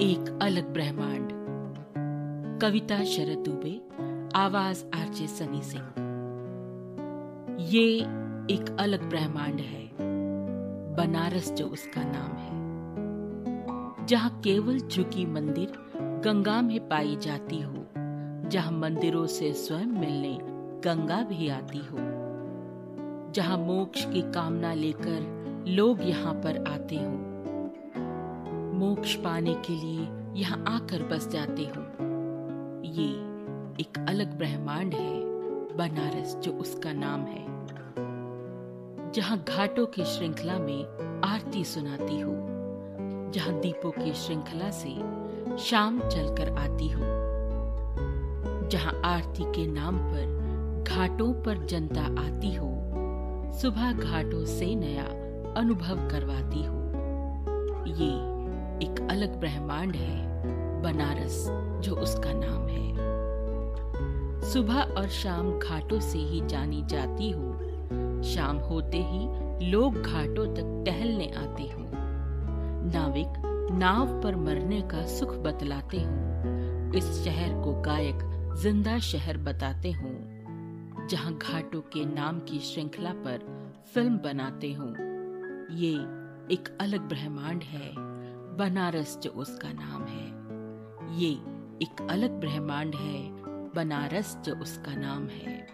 एक अलग ब्रह्मांड। कविता शरद दुबे आवाज़ आरजे सनी सिंह। ये एक अलग ब्रह्मांड है। बनारस जो उसका नाम है। जहाँ केवल झुकी मंदिर गंगा में पाई जाती हो, जहाँ मंदिरों से स्वयं मिलने गंगा भी आती हो। जहाँ मोक्ष की कामना लेकर लोग यहाँ पर आते हो मोक्ष पाने के लिए यहाँ आकर बस जाते हो। ये एक अलग ब्रह्मांड है, बनारस, जो उसका नाम है। जहाँ घाटों की श्रृंखला में आरती सुनाती हो, जहाँ दीपों की श्रृंखला से शाम चलकर आती हो। जहाँ आरती के नाम पर घाटों पर जनता आती हो, सुबह घाटों से नया अनुभव करवाती हो। ये एक अलग ब्रह्मांड है, बनारस, जो उसका नाम है। सुबह और शाम घाटों से ही जानी जाती हो। शाम होते ही लोग घाटों तक टहलने आते हो। नाविक नाव पर मरने का सुख बतलाते हो। इस शहर को गायक ज़िंदा शहर बताते हो। जहाँ घाटों के नाम की श्रृंखला पर फ़िल्म बनाते हो। ये एक अलग ब्रह्मांड है। बनारस जो उसका नाम है। ये एक अलग ब्रह्मांड है। बनारस जो उसका नाम है।